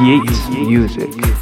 Yeats Music.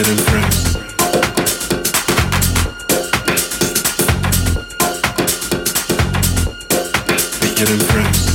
It, it,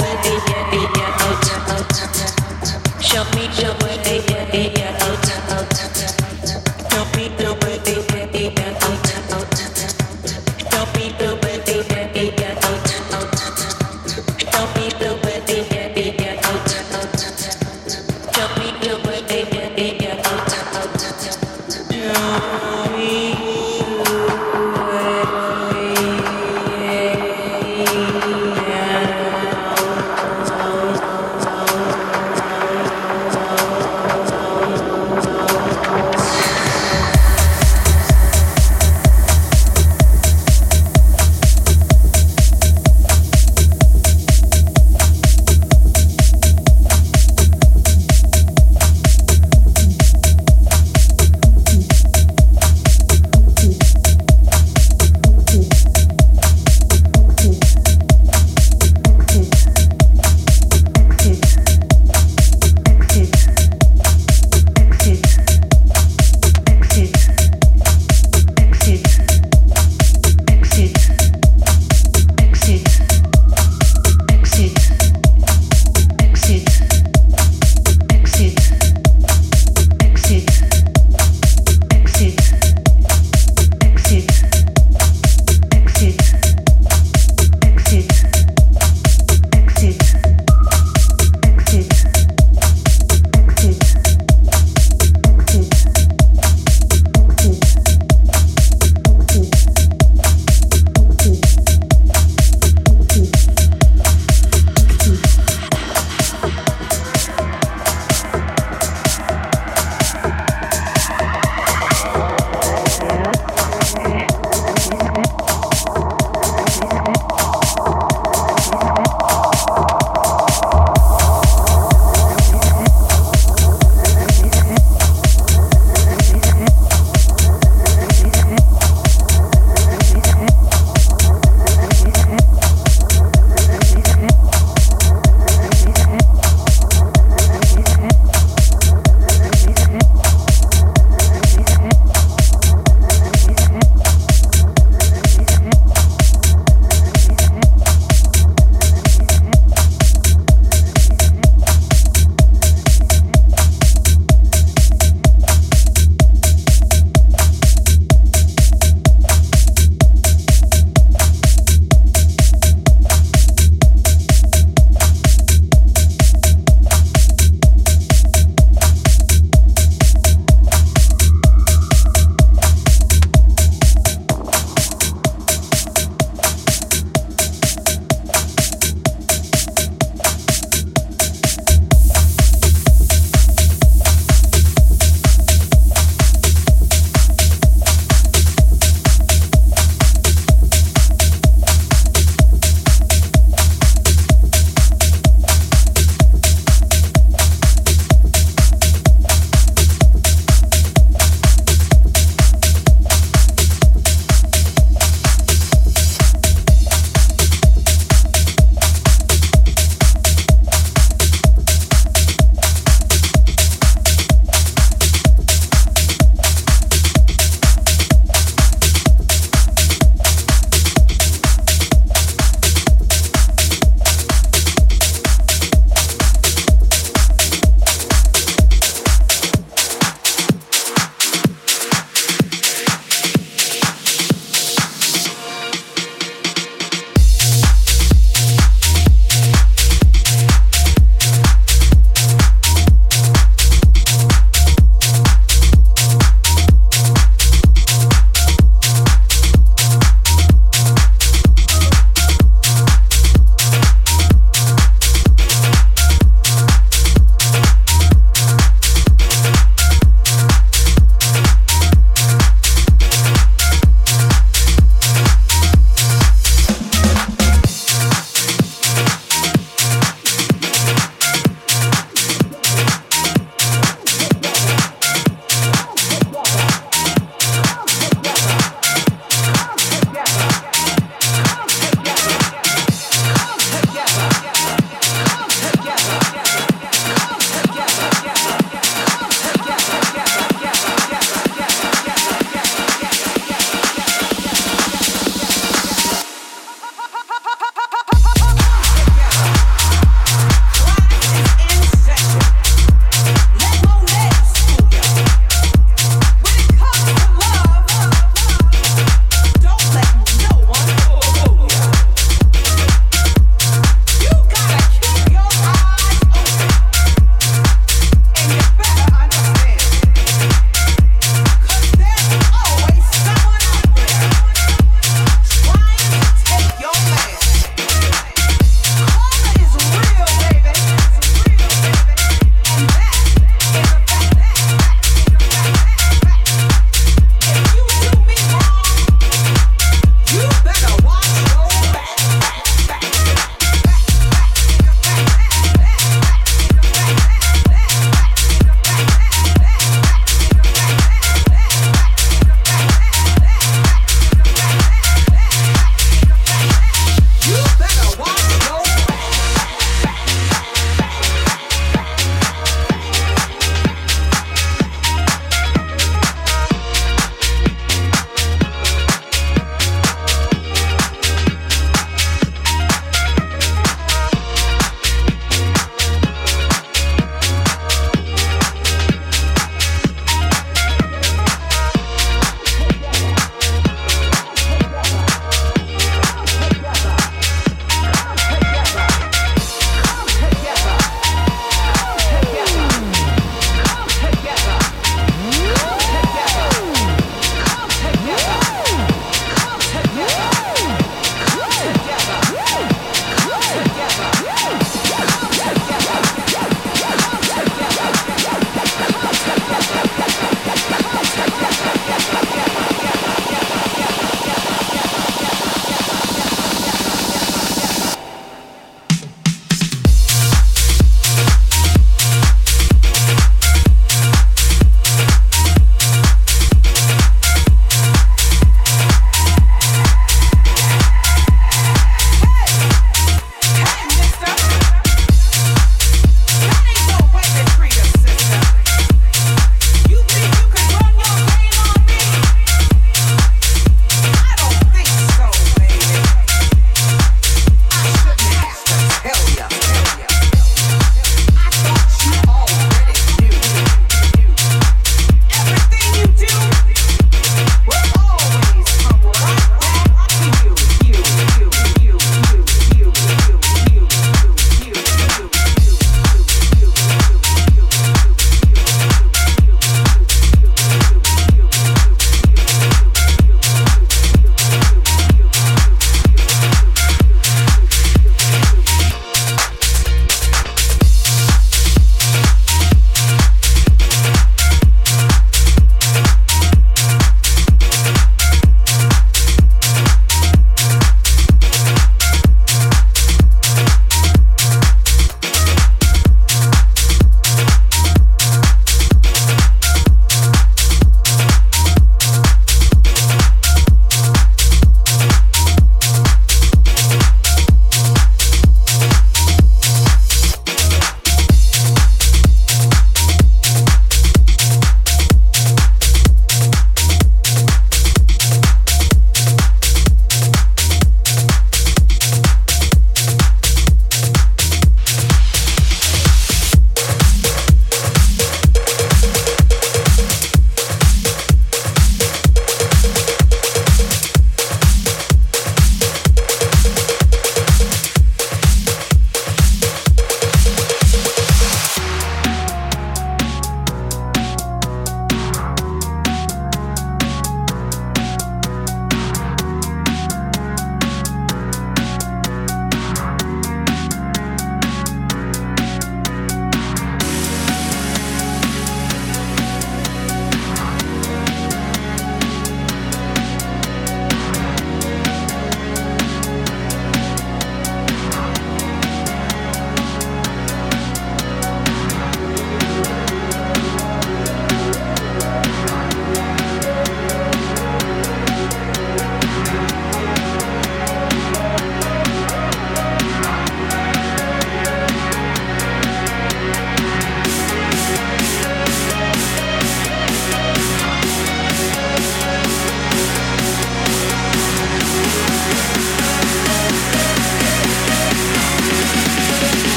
Show me